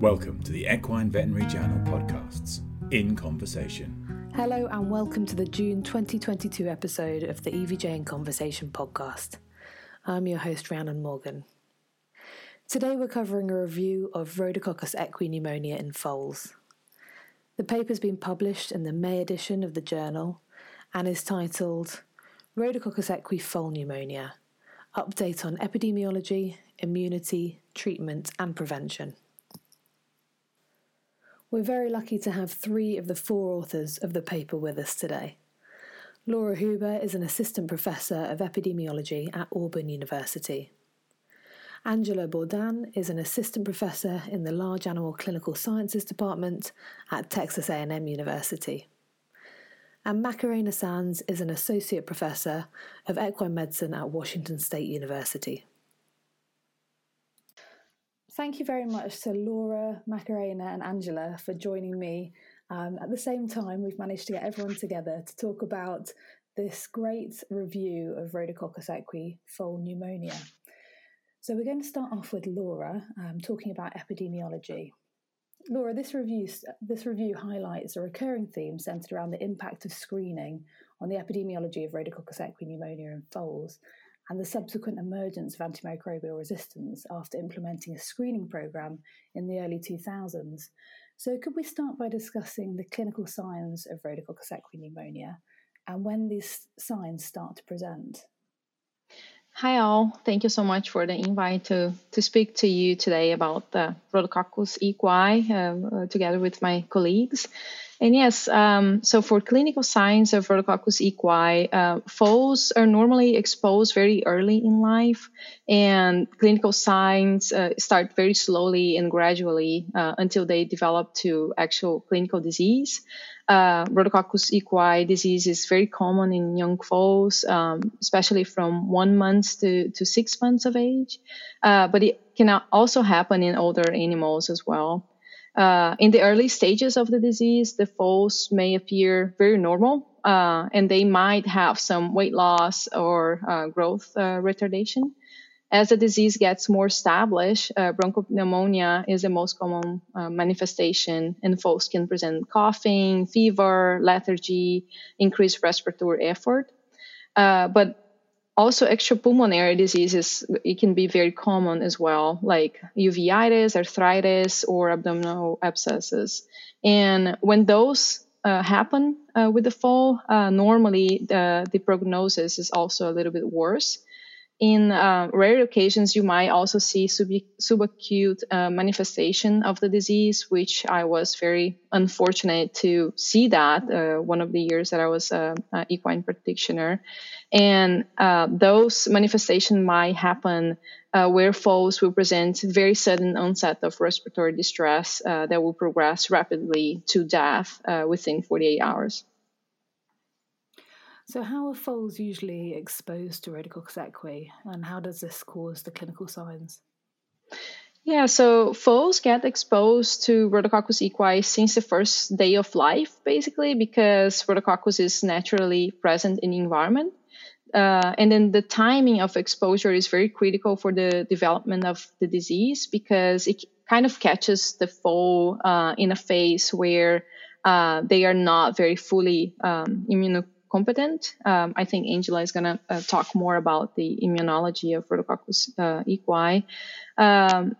Welcome to the Equine Veterinary Journal podcasts, In Conversation. Hello, and welcome to the June 2022 episode of the EVJ in Conversation podcast. I'm your host, Rhiannon Morgan. Today, we're covering a review of Rhodococcus equi pneumonia in foals. The paper's been published in the May edition of the journal and is titled Rhodococcus equi foal pneumonia Update on Epidemiology, Immunity, Treatment and Prevention. We're very lucky to have three of the four authors of the paper with us today. Laura Huber is an assistant professor of epidemiology at Auburn University. Angela Bordin is an assistant professor in the Large Animal Clinical Sciences Department at Texas A&M University and Macarena Sanz is an associate professor of equine medicine at Washington State University. Thank you very much to Laura, Macarena, and Angela for joining me. Um, at the same time, we've managed to get everyone together to talk about this great review of Rhodococcus equi foal pneumonia. So, we're going to start off with Laura um, talking about epidemiology. Laura, this review this review highlights a recurring theme centered around the impact of screening on the epidemiology of Rhodococcus equi pneumonia in foals and the subsequent emergence of antimicrobial resistance after implementing a screening program in the early 2000s. So, could we start by discussing the clinical signs of Rhodococcus equi pneumonia and when these signs start to present? Hi all, thank you so much for the invite to, to speak to you today about the Rhodococcus equi uh, together with my colleagues. And yes, um, so for clinical signs of Rhodococcus equi, uh, foals are normally exposed very early in life, and clinical signs uh, start very slowly and gradually uh, until they develop to actual clinical disease uh, Rhodococcus equi disease is very common in young foals, um, especially from one month to, to six months of age. Uh, but it can also happen in older animals as well. Uh, in the early stages of the disease, the foals may appear very normal, uh, and they might have some weight loss or uh, growth uh, retardation. As the disease gets more established, uh, bronchopneumonia is the most common uh, manifestation, and folks can present coughing, fever, lethargy, increased respiratory effort. But also extrapulmonary diseases, it can be very common as well, like uveitis, arthritis, or abdominal abscesses. And when those uh, happen uh, with the fall uh, normally the, the prognosis is also a little bit worse in uh, rare occasions, you might also see sub- subacute uh, manifestation of the disease, which I was very unfortunate to see that uh, one of the years that I was an equine practitioner. And uh, those manifestations might happen uh, where foals will present very sudden onset of respiratory distress uh, that will progress rapidly to death within 48 hours. So, how are foals usually exposed to Rhodococcus equi, and how does this cause the clinical signs? Yeah, so foals get exposed to Rhodococcus equi since the first day of life, basically, because Rhodococcus is naturally present in the environment. Uh, and then the timing of exposure is very critical for the development of the disease because it kind of catches the foal uh, in a phase where uh, they are not very fully um, competent. Um, I think Angela is going to uh, talk more about the immunology of Rhodococcus uh, equi. Um,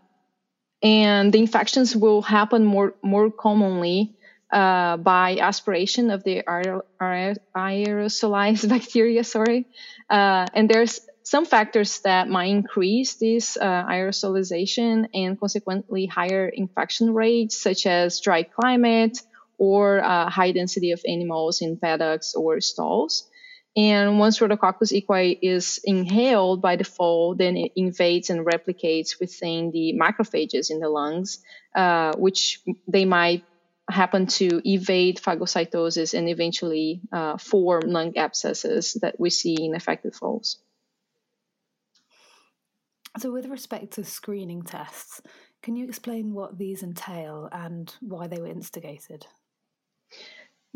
and the infections will happen more, more commonly uh, by aspiration of the aerosolized bacteria, sorry. Uh, and there's some factors that might increase this uh, aerosolization and consequently higher infection rates, such as dry climate, or uh, high density of animals in paddocks or stalls. And once Rhodococcus equi is inhaled by the foal, then it invades and replicates within the macrophages in the lungs, uh, which they might happen to evade phagocytosis and eventually uh, form lung abscesses that we see in affected foals. So, with respect to screening tests, can you explain what these entail and why they were instigated?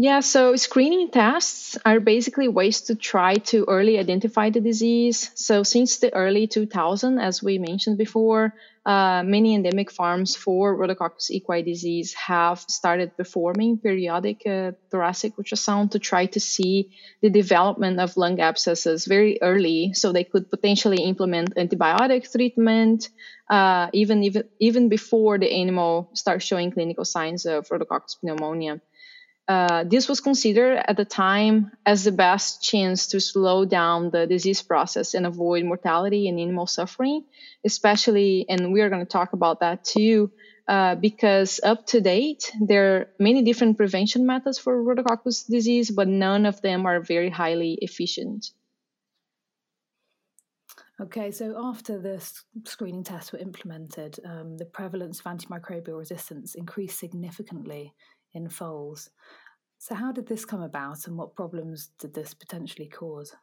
Yeah, so screening tests are basically ways to try to early identify the disease. So since the early 2000, as we mentioned before, uh, many endemic farms for Rhodococcus equi disease have started performing periodic uh, thoracic ultrasound to try to see the development of lung abscesses very early, so they could potentially implement antibiotic treatment uh, even even even before the animal starts showing clinical signs of Rhodococcus pneumonia. Uh, this was considered at the time as the best chance to slow down the disease process and avoid mortality and animal suffering, especially, and we are going to talk about that too, uh, because up to date, there are many different prevention methods for rhodococcus disease, but none of them are very highly efficient. Okay, so after the screening tests were implemented, um, the prevalence of antimicrobial resistance increased significantly in foals. So, how did this come about and what problems did this potentially cause?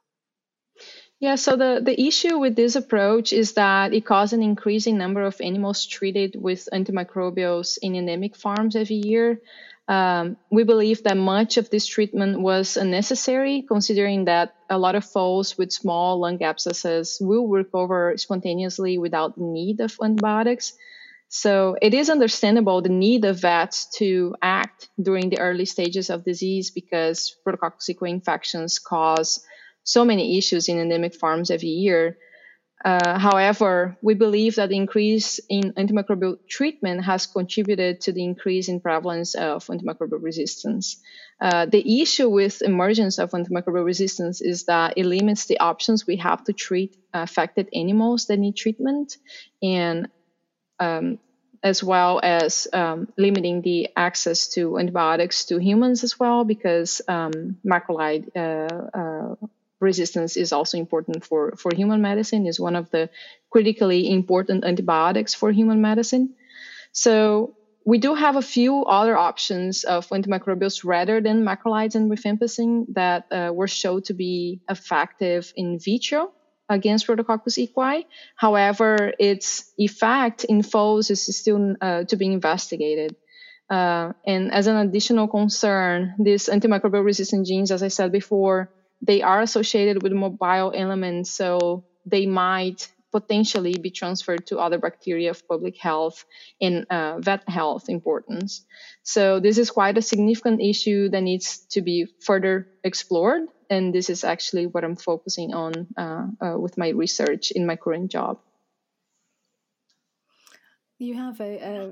Yeah, so the, the issue with this approach is that it caused an increasing number of animals treated with antimicrobials in endemic farms every year. Um, we believe that much of this treatment was unnecessary, considering that a lot of foals with small lung abscesses will recover spontaneously without the need of antibiotics. So it is understandable the need of vets to act during the early stages of disease because Rhodococcus infections cause so many issues in endemic farms every year. Uh, however, we believe that the increase in antimicrobial treatment has contributed to the increase in prevalence of antimicrobial resistance. Uh, the issue with emergence of antimicrobial resistance is that it limits the options we have to treat affected animals that need treatment, and um, as well as um, limiting the access to antibiotics to humans as well, because um, macrolide uh, uh, resistance is also important for, for human medicine, is one of the critically important antibiotics for human medicine. So we do have a few other options of antimicrobials rather than macrolides and rifampicin that uh, were shown to be effective in vitro against Rhodococcus equi. However, its effect in foals is still uh, to be investigated. Uh, and as an additional concern, these antimicrobial resistant genes, as I said before, they are associated with mobile elements, so they might potentially be transferred to other bacteria of public health and uh, vet health importance. So this is quite a significant issue that needs to be further explored and this is actually what I'm focusing on uh, uh, with my research in my current job. You have a, a,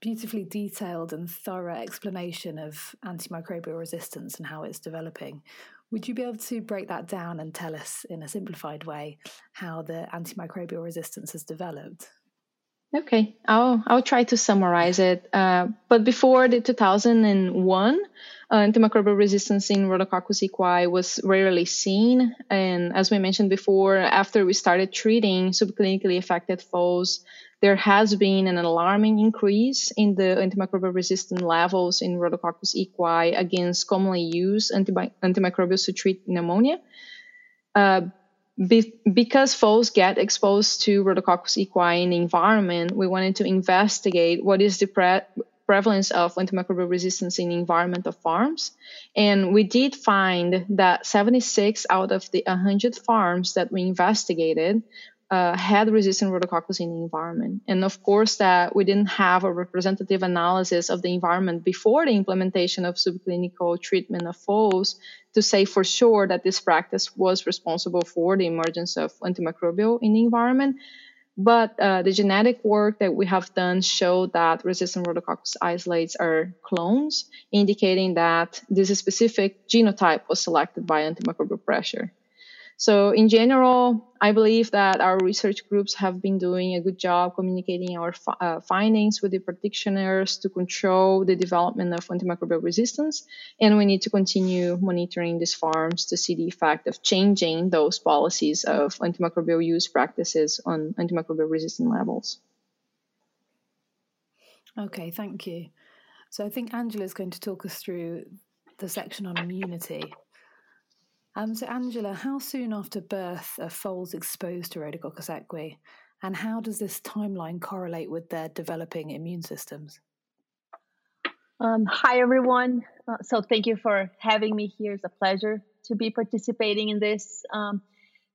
beautifully detailed and thorough explanation of antimicrobial resistance and how it's developing. Would you be able to break that down and tell us in a simplified way how the antimicrobial resistance has developed? Okay, I'll I'll try to summarize it. Uh, but before the 2001, uh, antimicrobial resistance in Rhodococcus equi was rarely seen, and as we mentioned before, after we started treating subclinically affected foals, there has been an alarming increase in the antimicrobial resistant levels in Rhodococcus equi against commonly used antibi- antimicrobials to treat pneumonia. Uh, be- because foals get exposed to Rhodococcus equi in the environment, we wanted to investigate what is the pre- prevalence of antimicrobial resistance in the environment of farms. And we did find that 76 out of the 100 farms that we investigated uh, had resistant rhodococcus in the environment. And of course, that we didn't have a representative analysis of the environment before the implementation of subclinical treatment of foals to say for sure that this practice was responsible for the emergence of antimicrobial in the environment. But uh, the genetic work that we have done showed that resistant rhodococcus isolates are clones, indicating that this specific genotype was selected by antimicrobial pressure. So, in general, I believe that our research groups have been doing a good job communicating our fi- uh, findings with the practitioners to control the development of antimicrobial resistance. And we need to continue monitoring these farms to see the effect of changing those policies of antimicrobial use practices on antimicrobial resistant levels. Okay, thank you. So, I think Angela is going to talk us through the section on immunity. Um, so, Angela, how soon after birth are foals exposed to Rhodococcus equi, and how does this timeline correlate with their developing immune systems? Um, hi, everyone. Uh, so, thank you for having me here. It's a pleasure to be participating in this. Um,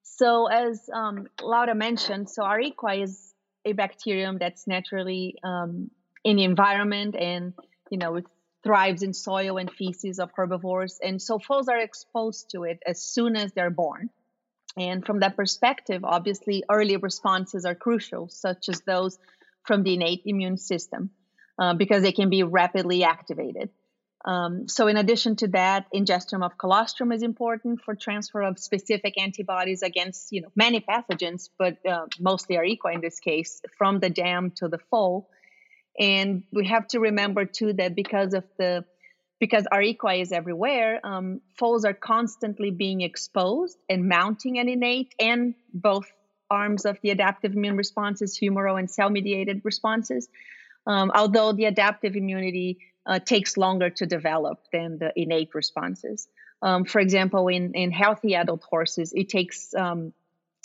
so, as um, Laura mentioned, so R. equi is a bacterium that's naturally um, in the environment and, you know, it thrives in soil and feces of herbivores. And so, foals are exposed to it as soon as they're born. And from that perspective, obviously, early responses are crucial, such as those from the innate immune system. Uh, because they can be rapidly activated. Um, so, in addition to that, ingestion of colostrum is important for transfer of specific antibodies against, you know, many pathogens, but uh, mostly R. equi in this case, from the dam to the foal. And we have to remember too that because of the because R. equi is everywhere, um, foals are constantly being exposed and mounting an innate and both arms of the adaptive immune responses, humoral and cell-mediated responses um, although the adaptive immunity uh, takes longer to develop than the innate responses. Um, for example, in, in healthy adult horses, it takes um,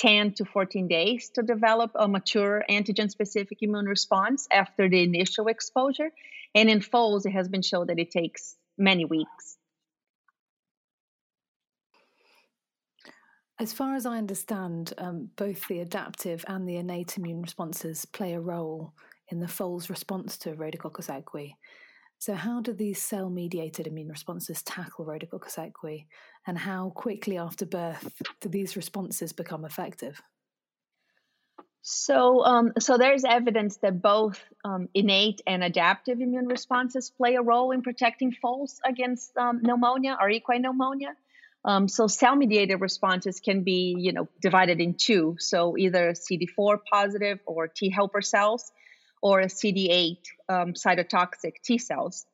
10 to 14 days to develop a mature antigen specific immune response after the initial exposure. And in foals, it has been shown that it takes many weeks. As far as I understand, um, both the adaptive and the innate immune responses play a role in the foal's response to Rhodococcus equi. So, how do these cell mediated immune responses tackle Rhodococcus equi, and how quickly after birth do these responses become effective? So, um, so there's evidence that both um, innate and adaptive immune responses play a role in protecting foals against um, pneumonia or equine pneumonia. Um, so, cell-mediated responses can be, you know, divided in two. So, either CD4 positive or T helper cells, or a CD8 um, cytotoxic T cells.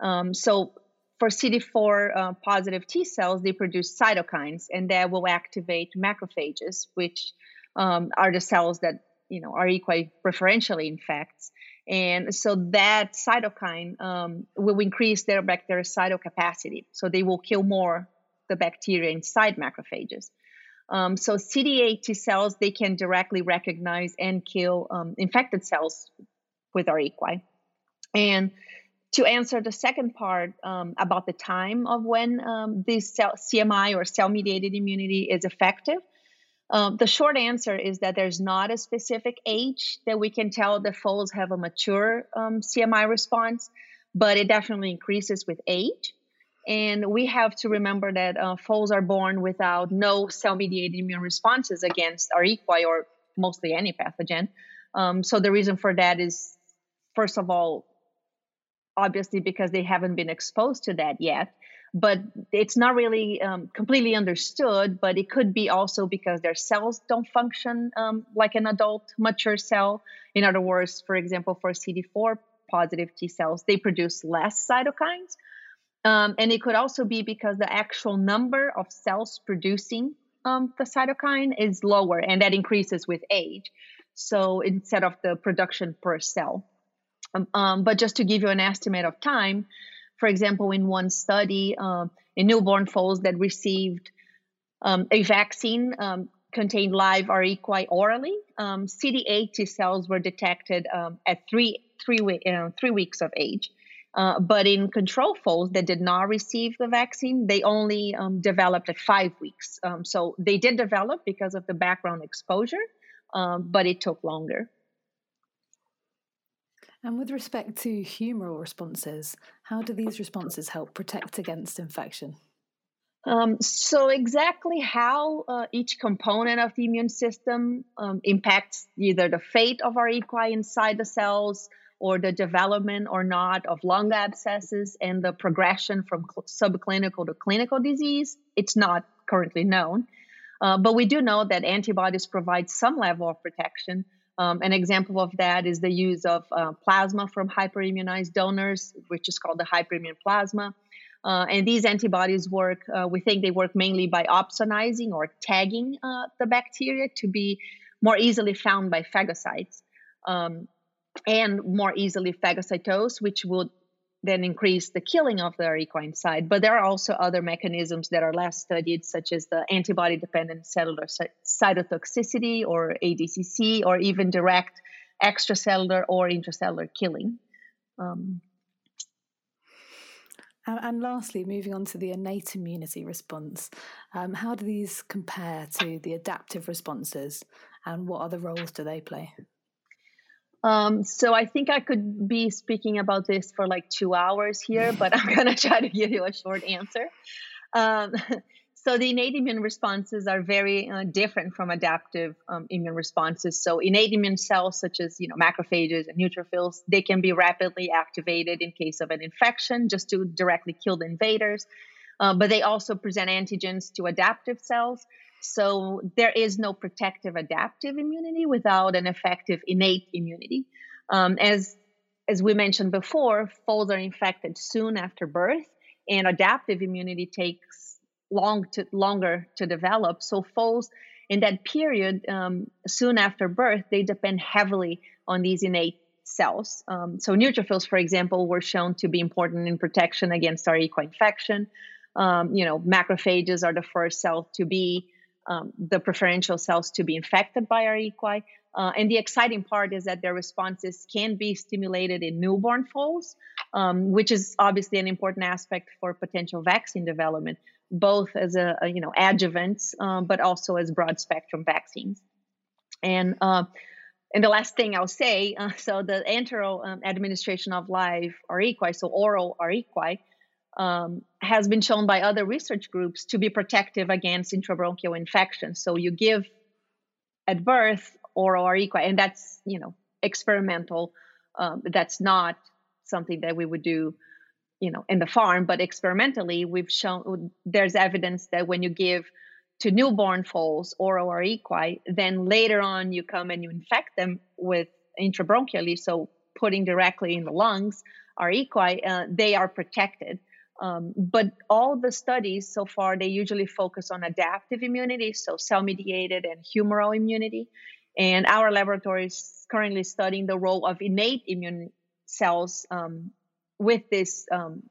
Um, so for CD4 uh, positive T cells, they produce cytokines, and that will activate macrophages, which um, are the cells that you know R. equi preferentially infects. And so that cytokine um, will increase their bactericidal capacity, so they will kill more the bacteria inside macrophages. Um, so CD8 T cells, they can directly recognize and kill um, infected cells with R. equi. And to answer the second part um, about the time of when um, this cell, CMI or cell mediated immunity is effective, um, the short answer is that there's not a specific age that we can tell the foals have a mature um, CMI response, but it definitely increases with age. And we have to remember that uh, foals are born without no cell mediated immune responses against R. equi or mostly any pathogen. Um, so the reason for that is first of all, obviously because they haven't been exposed to that yet but it's not really um, completely understood but it could be also because their cells don't function um, like an adult mature cell in other words for example for cd4 positive t cells they produce less cytokines um, and it could also be because the actual number of cells producing um, the cytokine is lower and that increases with age so instead of the production per cell um, um, but just to give you an estimate of time, for example, in one study, uh, in newborn foals that received um, a vaccine contained live R. equi orally, um, CD8 T cells were detected at three, three, uh, three weeks of age. Uh, but in control foals that did not receive the vaccine, they only developed at five weeks. so they did develop because of the background exposure, but it took longer. And with respect to humoral responses, how do these responses help protect against infection? Um, so, exactly how uh, each component of the immune system um, impacts either the fate of R. equi inside the cells or the development or not of lung abscesses and the progression from cl- subclinical to clinical disease, it's not currently known. Uh, but we do know that antibodies provide some level of protection um, an example of that is the use of uh, plasma from hyperimmunized donors, which is called the hyperimmune plasma. Uh, and these antibodies work, uh, we think they work mainly by opsonizing or tagging uh, the bacteria to be more easily found by phagocytes um, and more easily phagocytose, which would then increase the killing of the equine side. But there are also other mechanisms that are less studied, such as the antibody dependent cellular cytotoxicity or ADCC, or even direct extracellular or intracellular killing. Um, And, and lastly, moving on to the innate immunity response, um, how do these compare to the adaptive responses, and what other roles do they play? Um, so I think I could be speaking about this for like two hours here, but I'm going to try to give you a short answer. Um, so the innate immune responses are very uh, different from adaptive um, immune responses. So innate immune cells, such as you know macrophages and neutrophils, they can be rapidly activated in case of an infection, just to directly kill the invaders. Uh, but they also present antigens to adaptive cells so there is no protective adaptive immunity without an effective innate immunity. Um, as as we mentioned before, foals are infected soon after birth, and adaptive immunity takes long to longer to develop. So foals in that period, um, soon after birth, they depend heavily on these innate cells. Um, so neutrophils, for example, were shown to be important in protection against R. equi infection. Um, you know, macrophages are the first cell to be um, the preferential cells to be infected by R. equi. Uh, and the exciting part is that their responses can be stimulated in newborn foals, um, which is obviously an important aspect for potential vaccine development, both as a, a you know adjuvants, um, but also as broad spectrum vaccines. And uh, and the last thing I'll say, uh, so the enteral um, administration of live R. equi, so oral R. equi, um, has been shown by other research groups to be protective against intrabronchial infection. So you give at birth oral R. equi, and that's you know experimental. Um, that's not something that we would do, you know, in the farm. But experimentally, we've shown there's evidence that when you give to newborn foals oral R. equi, then later on you come and you infect them with intrabronchially, so putting directly in the lungs R. equi, uh, they are protected. Um, but all the studies so far, they usually focus on adaptive immunity, so cell mediated and humoral immunity. And our laboratory is currently studying the role of innate immune cells um, with this um,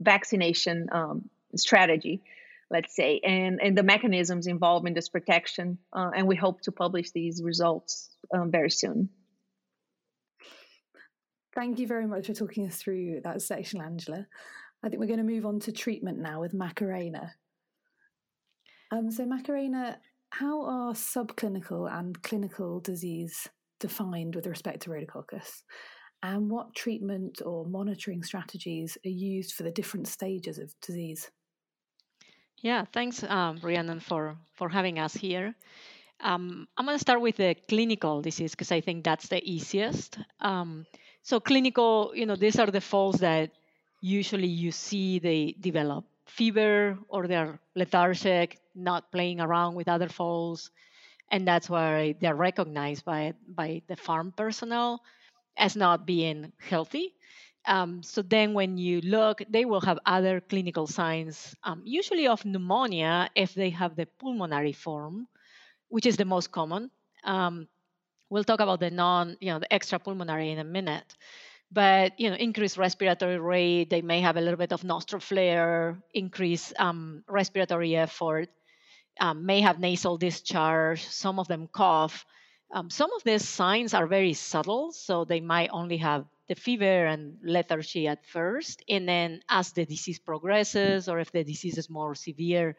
vaccination um, strategy, let's say, and, and the mechanisms involved in this protection. Uh, and we hope to publish these results um, very soon. Thank you very much for talking us through that section, Angela. I think we're going to move on to treatment now with Macarena. Um, so, Macarena, how are subclinical and clinical disease defined with respect to rhodococcus? And what treatment or monitoring strategies are used for the different stages of disease? Yeah, thanks, um, Rhiannon, for, for having us here. Um, I'm going to start with the clinical disease because I think that's the easiest. Um, so, clinical, you know, these are the foals that usually you see they develop fever or they're lethargic, not playing around with other foals. And that's why they're recognized by, by the farm personnel as not being healthy. Um, so then when you look, they will have other clinical signs, um, usually of pneumonia if they have the pulmonary form, which is the most common. Um, we'll talk about the non, you know, the extra pulmonary in a minute but you know increased respiratory rate they may have a little bit of nostril flare increased um, respiratory effort um, may have nasal discharge some of them cough. Um, some of these signs are very subtle so they might only have the fever and lethargy at first and then as the disease progresses or if the disease is more severe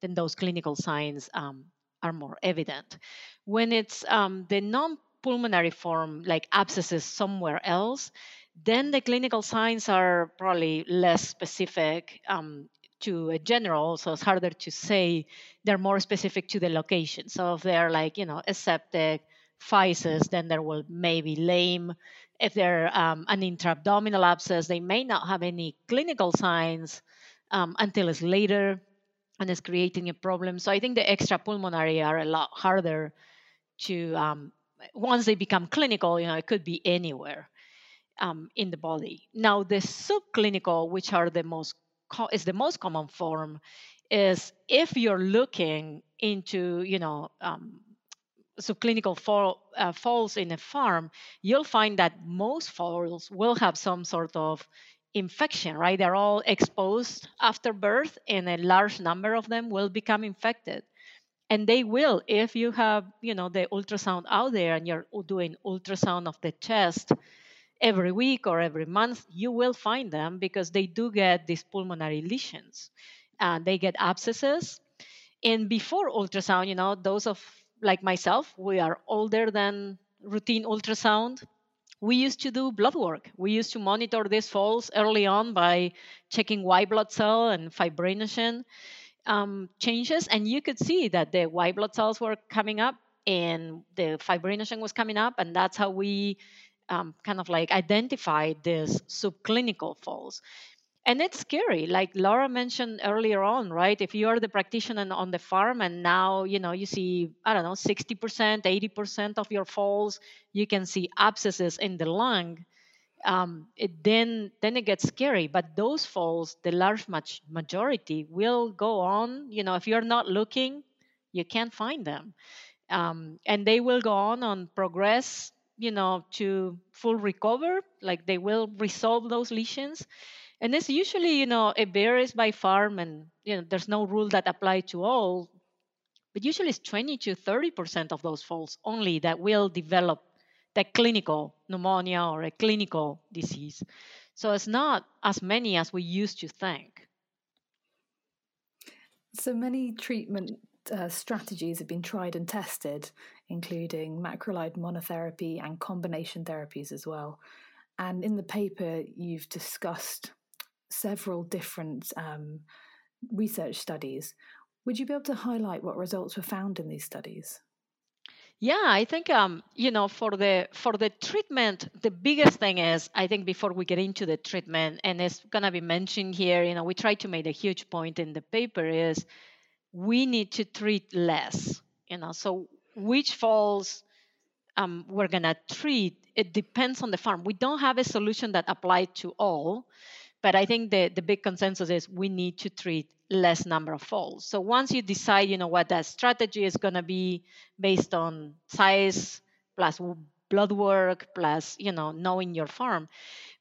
then those clinical signs um, are more evident. When it's um, the non pulmonary form, like abscesses somewhere else, then the clinical signs are probably less specific um, to a general, so it's harder to say. They're more specific to the location. So if they're like, you know, aseptic, physis, then there will maybe lame. If they're um, an intra-abdominal abscess, they may not have any clinical signs um, until it's later and it's creating a problem. So I think the extra pulmonary are a lot harder to um, once they become clinical, you know, it could be anywhere um, in the body. Now, the subclinical, which are the most co- is the most common form, is if you're looking into, you know, um, subclinical fall, uh, falls in a farm, you'll find that most falls will have some sort of infection, right? They're all exposed after birth, and a large number of them will become infected and they will if you have you know the ultrasound out there and you're doing ultrasound of the chest every week or every month, you will find them because they do get these pulmonary lesions. Uh, they get abscesses. And before ultrasound, you know, those of like myself, we are older than routine ultrasound. We used to do blood work. We used to monitor these falls early on by checking white blood cell and fibrinogen um, changes, and you could see that the white blood cells were coming up and the fibrinogen was coming up, and that's how we um, kind of like identified these subclinical falls. And it's scary, like Laura mentioned earlier on, right? If you are the practitioner on the farm and now you know you see I don't know 60%, 80% of your falls, you can see abscesses in the lung um, it then then it gets scary. But those falls, the large much majority, will go on. You know, if you're not looking, you can't find them, um, and they will go on on progress. You know, to full recover, like they will resolve those lesions. And it's usually, you know, it varies by farm, and you know, there's no rule that apply to all. But usually, it's 20 to 30 percent of those falls only that will develop the clinical pneumonia or a clinical disease. So it's not as many as we used to think. So many treatment uh, strategies have been tried and tested, including macrolide monotherapy and combination therapies as well. And in the paper, you've discussed several different um, research studies. Would you be able to highlight what results were found in these studies? Yeah, I think um, you know for the for the treatment, the biggest thing is I think before we get into the treatment, and it's gonna be mentioned here, you know, we try to make a huge point in the paper is we need to treat less. You know, so which falls um, we're gonna treat, it depends on the farm. We don't have a solution that applies to all, but I think the, the big consensus is we need to treat less number of falls. So once you decide, you know, what that strategy is going to be based on size plus blood work plus, you know, knowing your farm,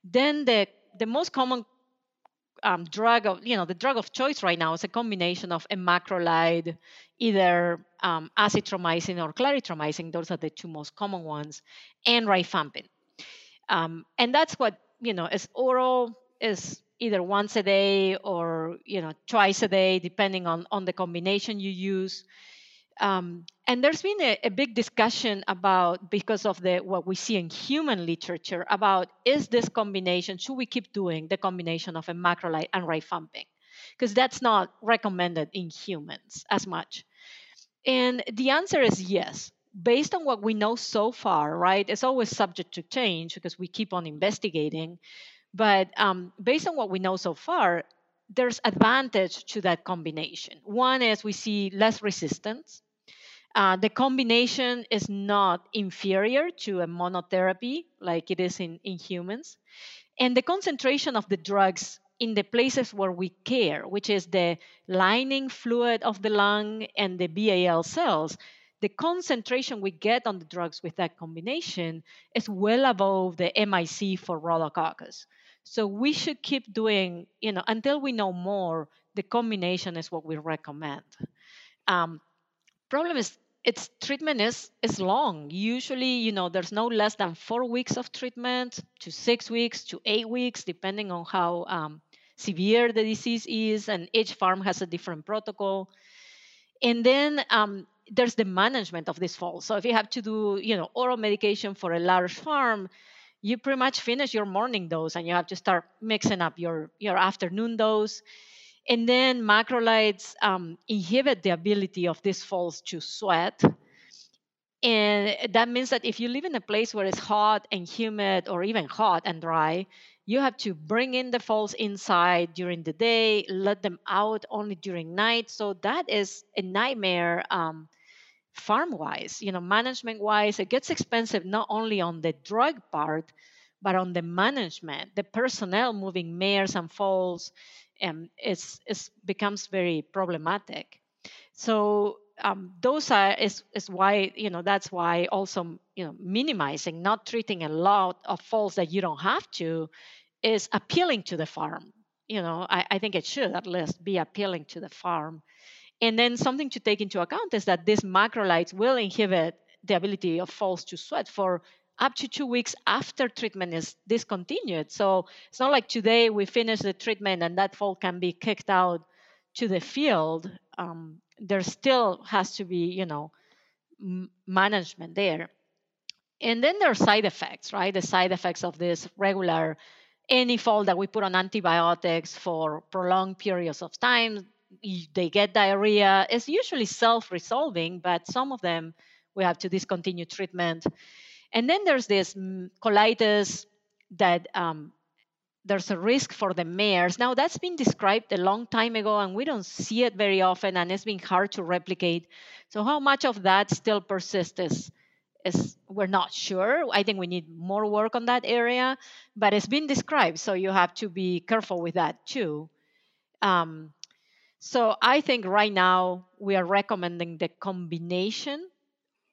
then the the most common um, drug of you know the drug of choice right now is a combination of a macrolide, either um, azithromycin or clarithromycin. Those are the two most common ones, and rifampin. Um, and that's what you know is oral is either once a day or you know twice a day depending on on the combination you use. Um, and there's been a, a, big discussion about because of the what we see in human literature about is this combination should we keep doing the combination of a macrolide and rifampin because that's not recommended in humans as much. And the answer is yes. Based on what we know so far right it's always subject to change because we keep on investigating but um, based on what we know so far, there's advantage to that combination. One is we see less resistance. Uh, the combination is not inferior to a monotherapy like it is in, in humans. And the concentration of the drugs in the places where we care, which is the lining fluid of the lung and the BAL cells, the concentration we get on the drugs with that combination is well above the MIC for rhodococcus. So we should keep doing, you know, until we know more. The combination is what we recommend. Um, problem is, its treatment is is long. Usually, you know, there's no less than four weeks of treatment to six weeks to eight weeks, depending on how um, severe the disease is, and each farm has a different protocol. And then um, there's the management of this fall. So if you have to do, you know, oral medication for a large farm, you pretty much finish your morning dose and you have to start mixing up your, your afternoon dose. And then macrolides um, inhibit the ability of these falls to sweat. And that means that if you live in a place where it's hot and humid or even hot and dry, you have to bring in the falls inside during the day, let them out only during night. So that is a nightmare um, farm wise, you know, management wise, it gets expensive not only on the drug part, but on the management, the personnel moving mares and falls, um, it's, it's becomes very problematic. So um, those are is, is why you know that's why also you know minimizing, not treating a lot of falls that you don't have to, is appealing to the farm. You know, I, I think it should at least be appealing to the farm. And then something to take into account is that these macrolides will inhibit the ability of falls to sweat for up to two weeks after treatment is discontinued. So it's not like today we finish the treatment and that foal can be kicked out to the field. Um, there still has to be, you know, m- management there. And then there are side effects, right? The side effects of this regular any foal that we put on antibiotics for prolonged periods of time, they get diarrhea. It's usually self resolving, but some of them we have to discontinue treatment. And then there's this mm, colitis that um, there's a risk for the mares. Now, that's been described a long time ago, and we don't see it very often, and it's been hard to replicate. So, how much of that still persists is, is we're not sure. I think we need more work on that area, but it's been described, so you have to be careful with that too. Um, so, I think right now we are recommending the combination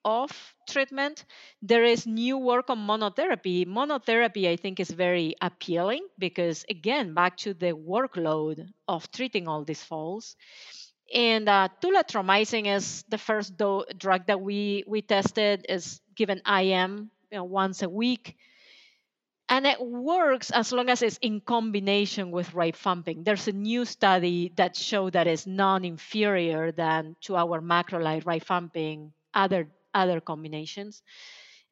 of treatment. There is new work on monotherapy. Monotherapy, I think, is very appealing because, again, back to the workload of treating all these falls. And uh, tulathromycin is the first do- drug that we, we tested, is given IM you know, once a week. And it works as long as it's in combination with rifampin. There's a new study that showed that it's non-inferior than to our macrolide rifampin, other other combinations.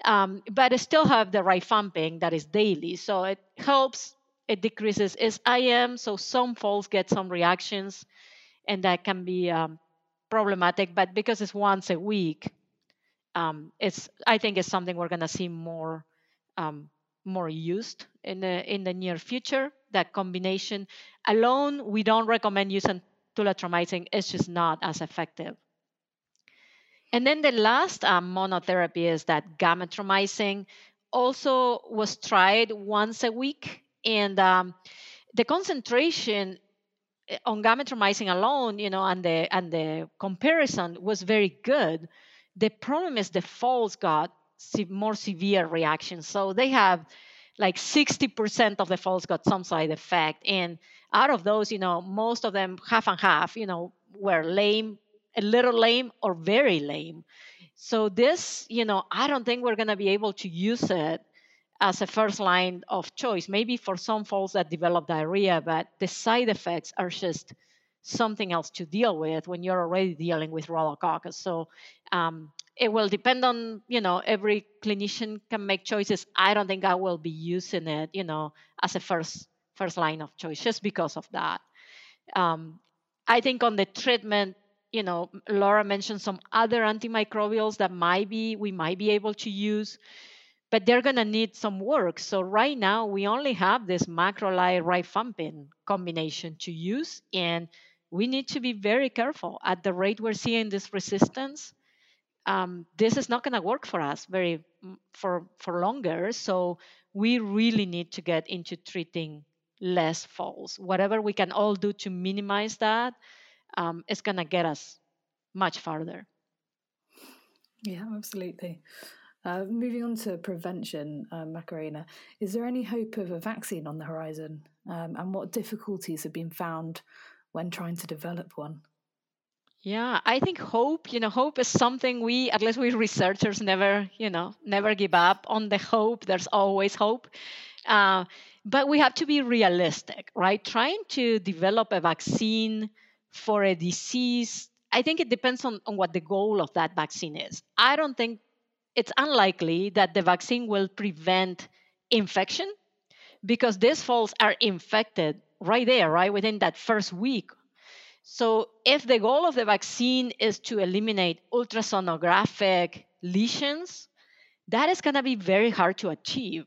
Um, but I still have the rifampin that is daily. So it helps, it decreases its IM. So some folks get some reactions, and that can be um, problematic. But because it's once a week, um, it's I think it's something we're going to see more um, more used in the in the near future. That combination alone, we don't recommend using tulathromycin. It's just not as effective. And then the last um, monotherapy is that gamithromycin also was tried once a week. And um, the concentration eh, on gamithromycin alone, you know, and the and the comparison was very good. The problem is the foals more severe reactions. So they have like 60% of the falls got some side effect. And out of those, you know, most of them half and half, you know, were lame a little lame or very lame. So this, you know, I don't think we're going to be able to use it as a first line of choice. Maybe for some folks that develop diarrhea, but the side effects are just something else to deal with when you're already dealing with rhodococcus. So um, it will depend on, you know, every clinician can make choices. I don't think I will be using it, you know, as a first first line of choice just because of that. Um, I think on the treatment you know, Laura mentioned some other antimicrobials that might be we might be able to use, but they're going to need some work. So right now we only have this macrolide rifampin combination to use, and we need to be very careful at the rate we're seeing this resistance. Um, this is not going to work for us very for for longer. So we really need to get into treating less foals. Whatever we can all do to minimize that um, is going to get us much farther. Yeah, absolutely. Uh, moving on to prevention, uh, Macarena, is there any hope of a vaccine on the horizon? Um, and what difficulties have been found when trying to develop one? Yeah, I think hope, you know, hope is something we, at least we researchers, never, you know, never give up on the hope. There's always hope. Uh, but we have to be realistic, right? Trying to develop a vaccine for a disease, I think it depends on, on what the goal of that vaccine is. I don't think it's unlikely that the vaccine will prevent infection because these folks are infected right there, right within that first week. So, if the goal of the vaccine is to eliminate ultrasonographic lesions, that is going to be very hard to achieve.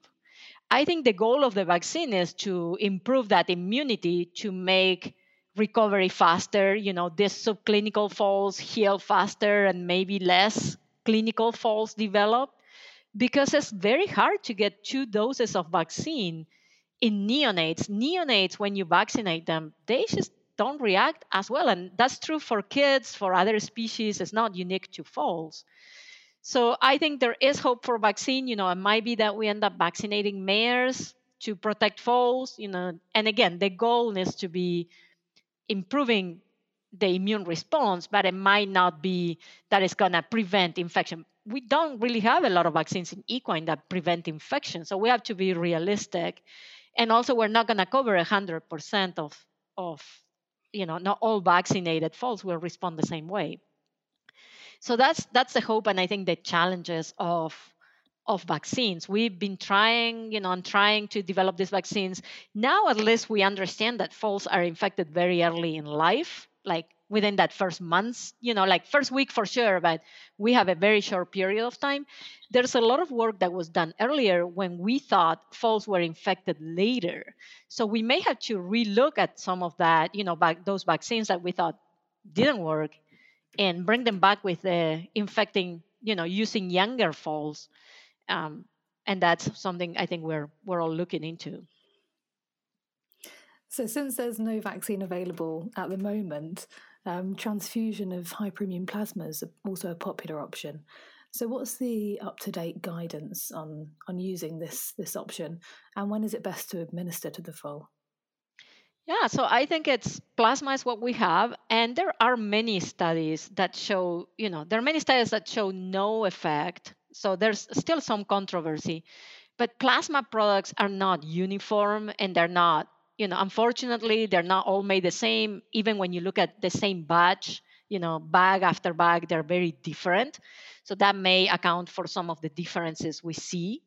I think the goal of the vaccine is to improve that immunity to make recovery faster. You know, these subclinical falls heal faster and maybe less clinical falls develop because it's very hard to get two doses of vaccine in neonates. Neonates, when you vaccinate them, they just don't react as well. And that's true for kids, for other species. It's not unique to foals. So I think there is hope for vaccine. You know, it might be that we end up vaccinating mares to protect foals. You know, and again, the goal needs to be improving the immune response, but it might not be that it's going to prevent infection. we don't really have a lot of vaccines in equine that prevent infection. So we have to be realistic. And also, we're not going to cover 100% of, of, you know, not all vaccinated foals will respond the same way. So that's that's the hope, and I think the challenges of of vaccines. We've been trying, you know, and trying to develop these vaccines. Now, at least, we understand that foals are infected very early in life, like within that first month, you know, like first week for sure, but we have a very short period of time. There's a lot of work that was done earlier when we thought foals were infected later. So we may have to relook at some of that, you know, back those vaccines that we thought didn't work and bring them back with the infecting, you know, using younger foals. Um, and that's something I think we're we're all looking into. So, since there's no vaccine available at the moment, um, transfusion of hyperimmune plasma is also a popular option. So, what's the up-to-date guidance on on using this this option, and when is it best to administer to the foal? Yeah, so I think it's plasma is what we have, and there are many studies that show, you know, there are many studies that show no effect. So there's still some controversy, but plasma products are not uniform and they're not you know, unfortunately, they're not all made the same. Even when you look at the same batch, you know, bag after bag, they're very different. So that may account for some of the differences we see.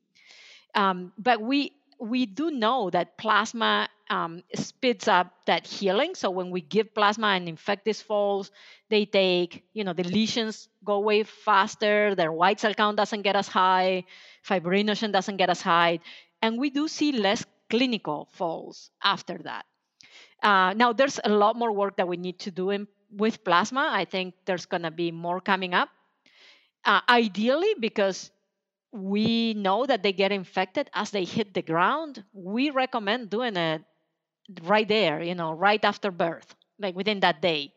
Um, but we we do know that plasma um, speeds up that healing. So when we give plasma and infect these foals, they take, you know, the lesions go away faster, their white cell count doesn't get as high, fibrinogen doesn't get as high, and we do see less clinical falls after that. Uh, now, there's a lot more work that we need to do in, with plasma. I think there's going to be more coming up. Uh, ideally, because we know that they get infected as they hit the ground, we recommend doing it right there, you know, right after birth, like within that day.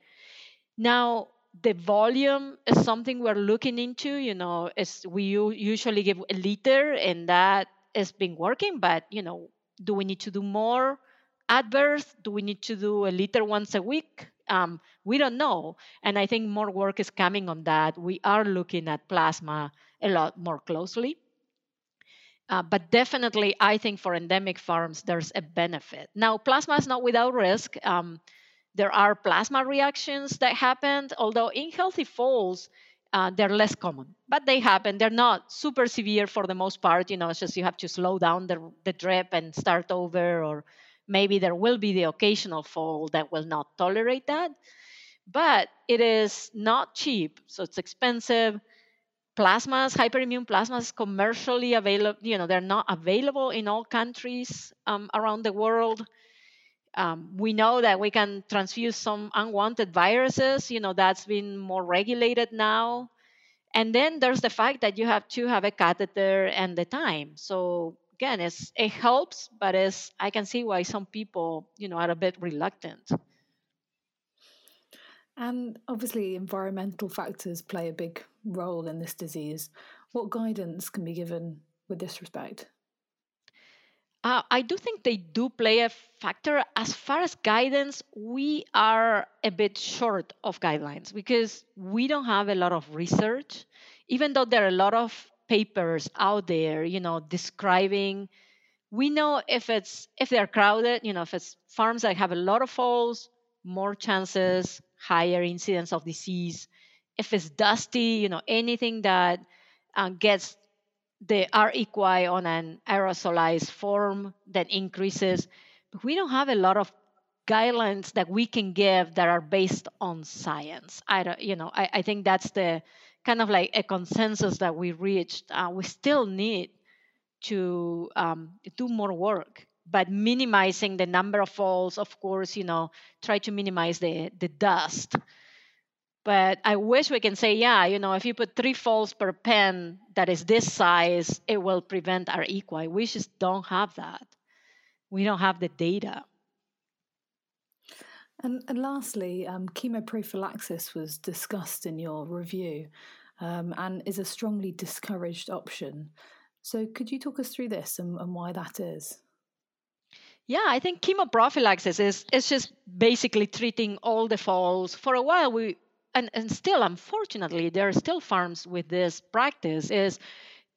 Now, the volume is something we're looking into. You know, is we usually give a liter, and that has been working. But you know, do we need to do more birth? Do we need to do a liter once a week? Um, we don't know. And I think more work is coming on that. We are looking at plasma a lot more closely. Uh, but definitely, I think for endemic farms, there's a benefit. Now, plasma is not without risk. Um, there are plasma reactions that happen, although in healthy foals, uh, they're less common, but they happen. They're not super severe for the most part. You know, it's just you have to slow down the, the drip and start over, or maybe there will be the occasional fall that will not tolerate that. But it is not cheap, so it's expensive. Plasmas, hyperimmune plasmas, commercially available. You know, they're not available in all countries um, around the world. Um, we know that we can transfuse some unwanted viruses. You know, that's been more regulated now. And then there's the fact that you have to have a catheter and the time. So again, it's, it helps, but it's, I can see why some people, you know, are a bit reluctant. And obviously, environmental factors play a big role in this disease. What guidance can be given with this respect? Uh, I do think they do play a factor. As far as guidance, we are a bit short of guidelines because we don't have a lot of research, even though there are a lot of papers out there, you know, describing. We know if it's if they're crowded, you know, if it's farms that have a lot of foals, more chances, higher incidence of disease. If it's dusty, you know, anything that uh, gets the R equi on an aerosolized form that increases. But we don't have a lot of guidelines that we can give that are based on science. I don't, you know, I, I think that's the kind of like a consensus that we reached. Uh, we still need to um, do more work, but minimizing the number of falls, of course, you know, try to minimize the the dust but I wish we can say, yeah, you know, if you put three foals per pen that is this size, it will prevent R. equi. We just don't have that. We don't have the data. And, and lastly, um, chemoprophylaxis was discussed in your review um, and is a strongly discouraged option. So, could you talk us through this and, and why that is? Yeah, I think chemoprophylaxis is, is just basically treating all the falls. For a while, we and, and still, unfortunately, there are still farms with this practice is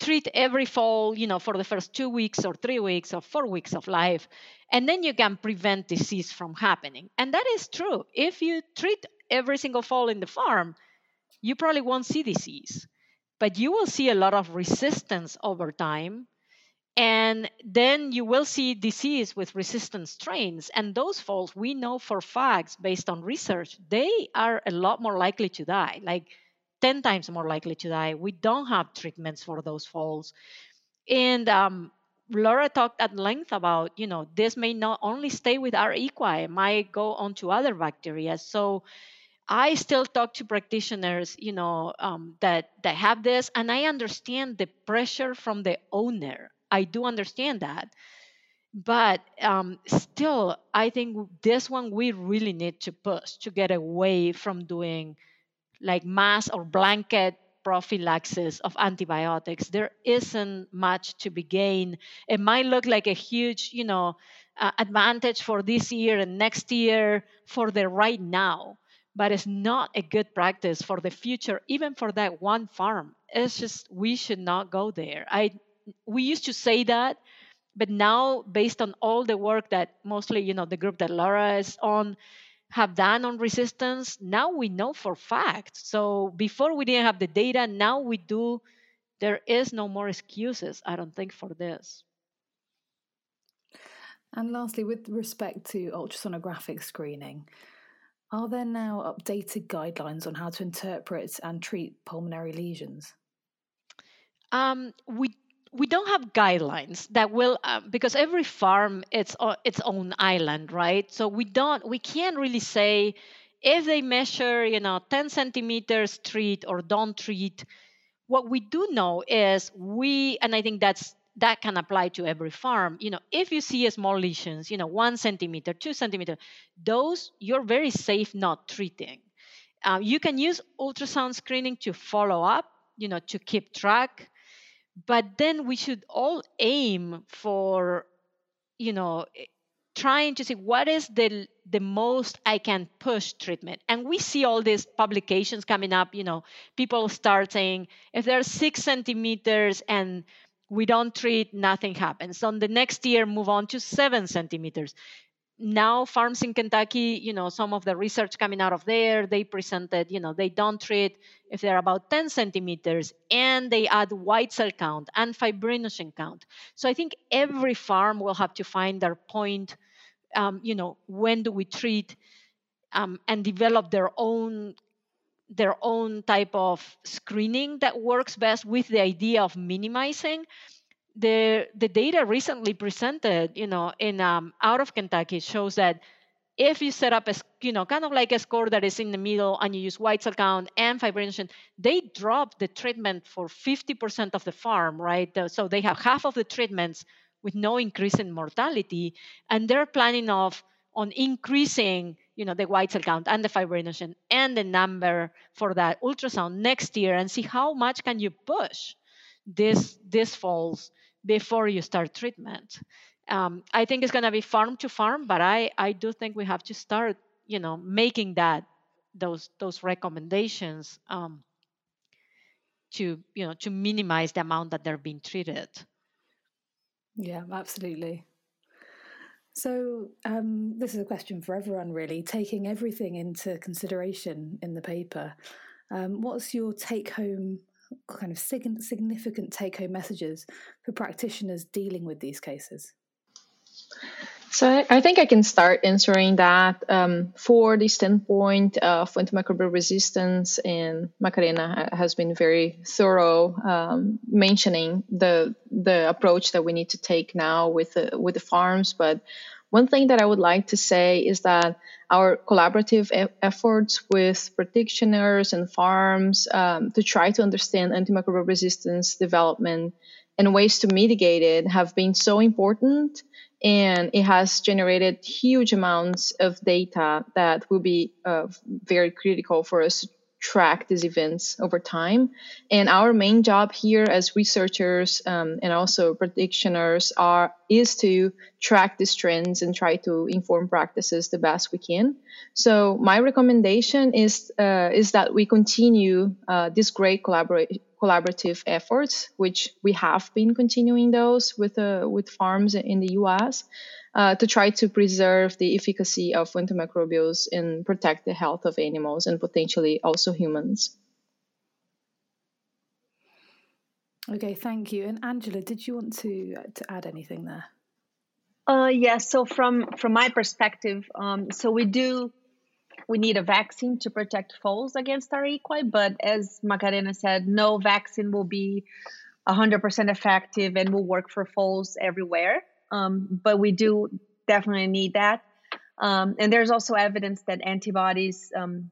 treat every fall, you know, for the first two weeks or three weeks or four weeks of life, and then you can prevent disease from happening. And that is true. If you treat every single fall in the farm, you probably won't see disease, but you will see a lot of resistance over time and then you will see disease with resistant strains. And those falls, we know for facts based on research, they are a lot more likely to die, like 10 times more likely to die. We don't have treatments for those falls. And um, Laura talked at length about, you know, this may not only stay with R. equi, it might go on to other bacteria. So I still talk to practitioners, you know, um, that that have this, and I understand the pressure from the owner I do understand that. But um, still, I think this one we really need to push to get away from doing like mass or blanket prophylaxis of antibiotics. There isn't much to be gained. It might look like a huge, you know, uh, advantage for this year and next year for the right now, but it's not a good practice for the future, even for that one farm. It's just we should not go there. I we used to say that but now based on all the work that mostly you know the group that laura is on have done on resistance now we know for fact. So before we didn't have the data now we do there is no more excuses i don't think for this. And lastly with respect to ultrasonographic screening are there now updated guidelines on how to interpret and treat pulmonary lesions? Um, we we don't have guidelines that will uh, because every farm it's uh, its own island right? So we don't we can't really say if they measure you know 10 centimeters treat or don't treat. What we do know is we and i think that's that can apply to every farm. You know if you see small lesions you know one centimeter two centimeter those you're very safe not treating. Uh, you can use ultrasound screening to follow up you know to keep track but then we should all aim for you know eh, trying to see what is the the most i can push treatment. And we see all these publications coming up you know people start saying if there's six centimeters and we don't treat nothing happens. On the next year move on to seven centimeters now farms in kentucky you know some of the research coming out of there they presented you know they don't treat if they're about 10 centimeters and they add white cell count and fibrinogen count. So i think every farm will have to find their point um, you know when do we treat um, and develop their own their own type of screening that works best with the idea of minimizing the the data recently presented, you know, in um, out of Kentucky shows that if you set up a you know kind of like a score that is in the middle and you use white cell count and fibrinogen, they drop the treatment for 50% of the farm, right? So they have half of the treatments with no increase in mortality, and they're planning of on increasing you know the white cell count and the fibrinogen and the number for that ultrasound next year and see how much can you push this this falls before you start treatment. Um, I think it's going to be farm to farm, but I, I do think we have to start, you know, making that those those recommendations um, to you know to minimize the amount that they're being treated. Yeah, absolutely. So um, this is a question for everyone, really. Taking everything into consideration in the paper, um, what's your take-home kind of significant take home messages for practitioners dealing with these cases? So I think I can start answering that um, for the standpoint of antimicrobial resistance, and Macarena has been very thorough um, mentioning the the approach that we need to take now with the, with the farms. But one thing that I would like to say is that our collaborative e- efforts with practitioners and farms um, to try to understand antimicrobial resistance development and ways to mitigate it have been so important and it has generated huge amounts of data that will be uh, very critical for us track these events over time and our main job here as researchers um, and also practitioners are is to track these trends and try to inform practices the best we can. So my recommendation is uh, is that we continue uh, this great collaborate collaborative efforts, which we have been continuing those with uh, with farms in the U.S. Uh, to try to preserve the efficacy of antimicrobials and protect the health of animals and potentially also humans. Okay, thank you. And Angela, did you want to to add anything there? Uh, yes. Yeah, so from from my perspective, um, so we do we need a vaccine to protect foals against R. equi, but as Macarena said, no vaccine will be 100% effective and will work for foals everywhere. Um, but we do definitely need that. Um, and there's also evidence that antibodies um,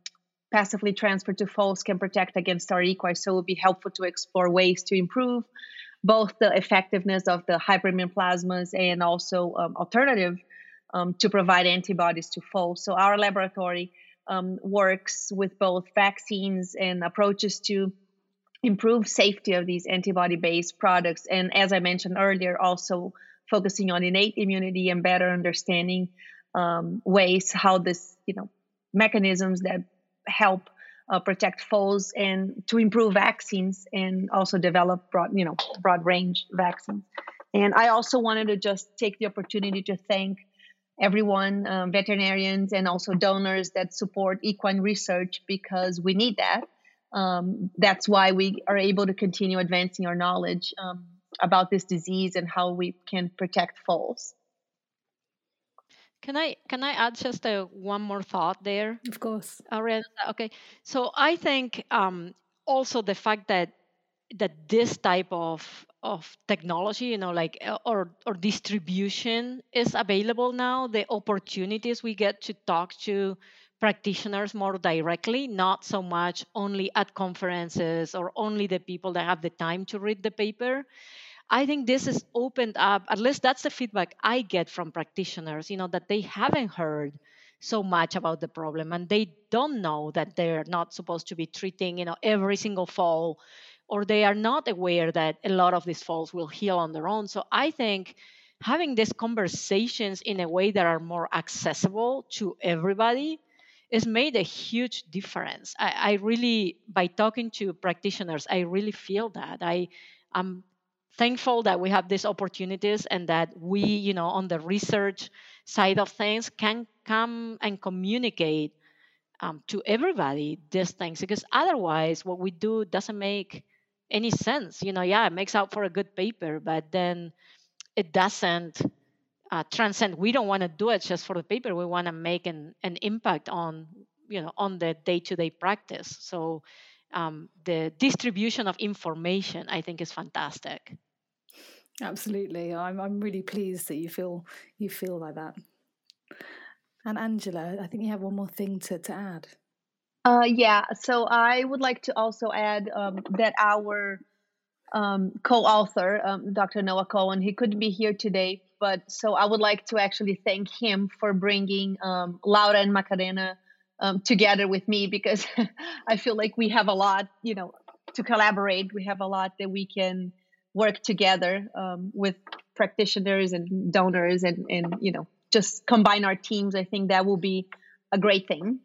passively transferred to foals can protect against R. equi, so it would be helpful to explore ways to improve both the effectiveness of the hyperimmune plasmas and also um, alternative um, to provide antibodies to foals. So our laboratory um, works with both vaccines and approaches to improve safety of these antibody-based products. And as I mentioned earlier, also focusing on innate immunity and better understanding um, ways how this, you know, mechanisms that help uh, protect foals and to improve vaccines and also develop broad, you know, broad range vaccines. And I also wanted to just take the opportunity to thank everyone, um, veterinarians, and also donors that support equine research because we need that. Um, that's why we are able to continue advancing our knowledge um, about this disease and how we can protect foals. Can I can I add just a, one more thought there? Of course. Already. Okay. So I think um, also the fact that that this type of of technology, you know, like uh, or or distribution is available now. The opportunities we get to talk to practitioners more directly, not so much only at conferences or only the people that have the time to read the paper. I think this has opened up, at least that's the feedback I get from practitioners, you know, that they haven't heard so much about the problem and they don't know that they're not supposed to be treating, you know, every single fall or they are not aware that a lot of these falls will heal on their own. So I think having these conversations in a way that are more accessible to everybody has made a huge difference. I, I really, by talking to practitioners, I really feel that. I am thankful that we have these opportunities and that we, you know, on the research side of things can come and communicate um, to everybody these things because otherwise what we do doesn't make any sense. You know yeah it makes out for a good paper but then it doesn't uh, transcend. We don't want to do it just for the paper. We want to make an, an impact on you know on the day-to-day practice. So um, the distribution of information, I think, is fantastic. Absolutely, I'm I'm really pleased that you feel you feel like that. And Angela, I think you have one more thing to to add. Uh, yeah, so I would like to also add um, that our um, co-author, um, Dr. Noah Cohen, he couldn't be here today, but so I would like to actually thank him for bringing um, Laura and Macarena um, together with me because I feel like we have a lot, you know, to collaborate. We have a lot that we can work together um, with practitioners and donors and, and, you know, just combine our teams. I think that will be a great thing.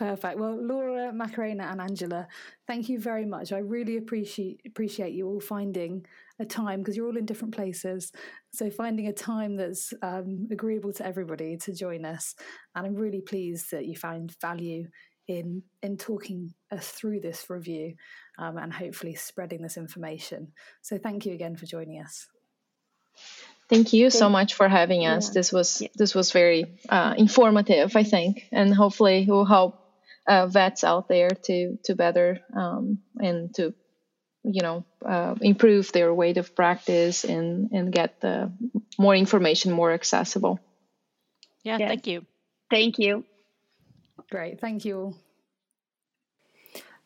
Perfect. Well, Laura, Macarena, and Angela, thank you very much. I really appreciate appreciate you all finding a time because you're all in different places. So finding a time that's um, agreeable to everybody to join us, and I'm really pleased that you found value in in talking us through this review um, and hopefully spreading this information. So thank you again for joining us. Thank you so much for having us. Yeah. This was this was very uh, informative, I think, and hopefully it will help uh, vets out there to to better um, and to you know uh, improve their way of practice and and get the more information more accessible yeah yes. thank you thank you great thank you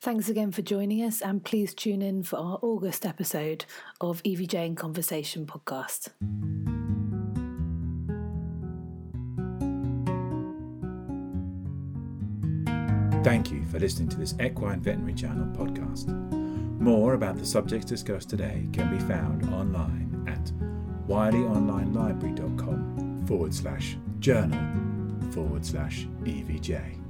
Thanks again for joining us, and please tune in for our August episode of EVJ in Conversation podcast. Thank you for listening to this Equine Veterinary Journal podcast. More about the subjects discussed today can be found online at wileyonlinelibrary.com forward slash journal forward slash EVJ.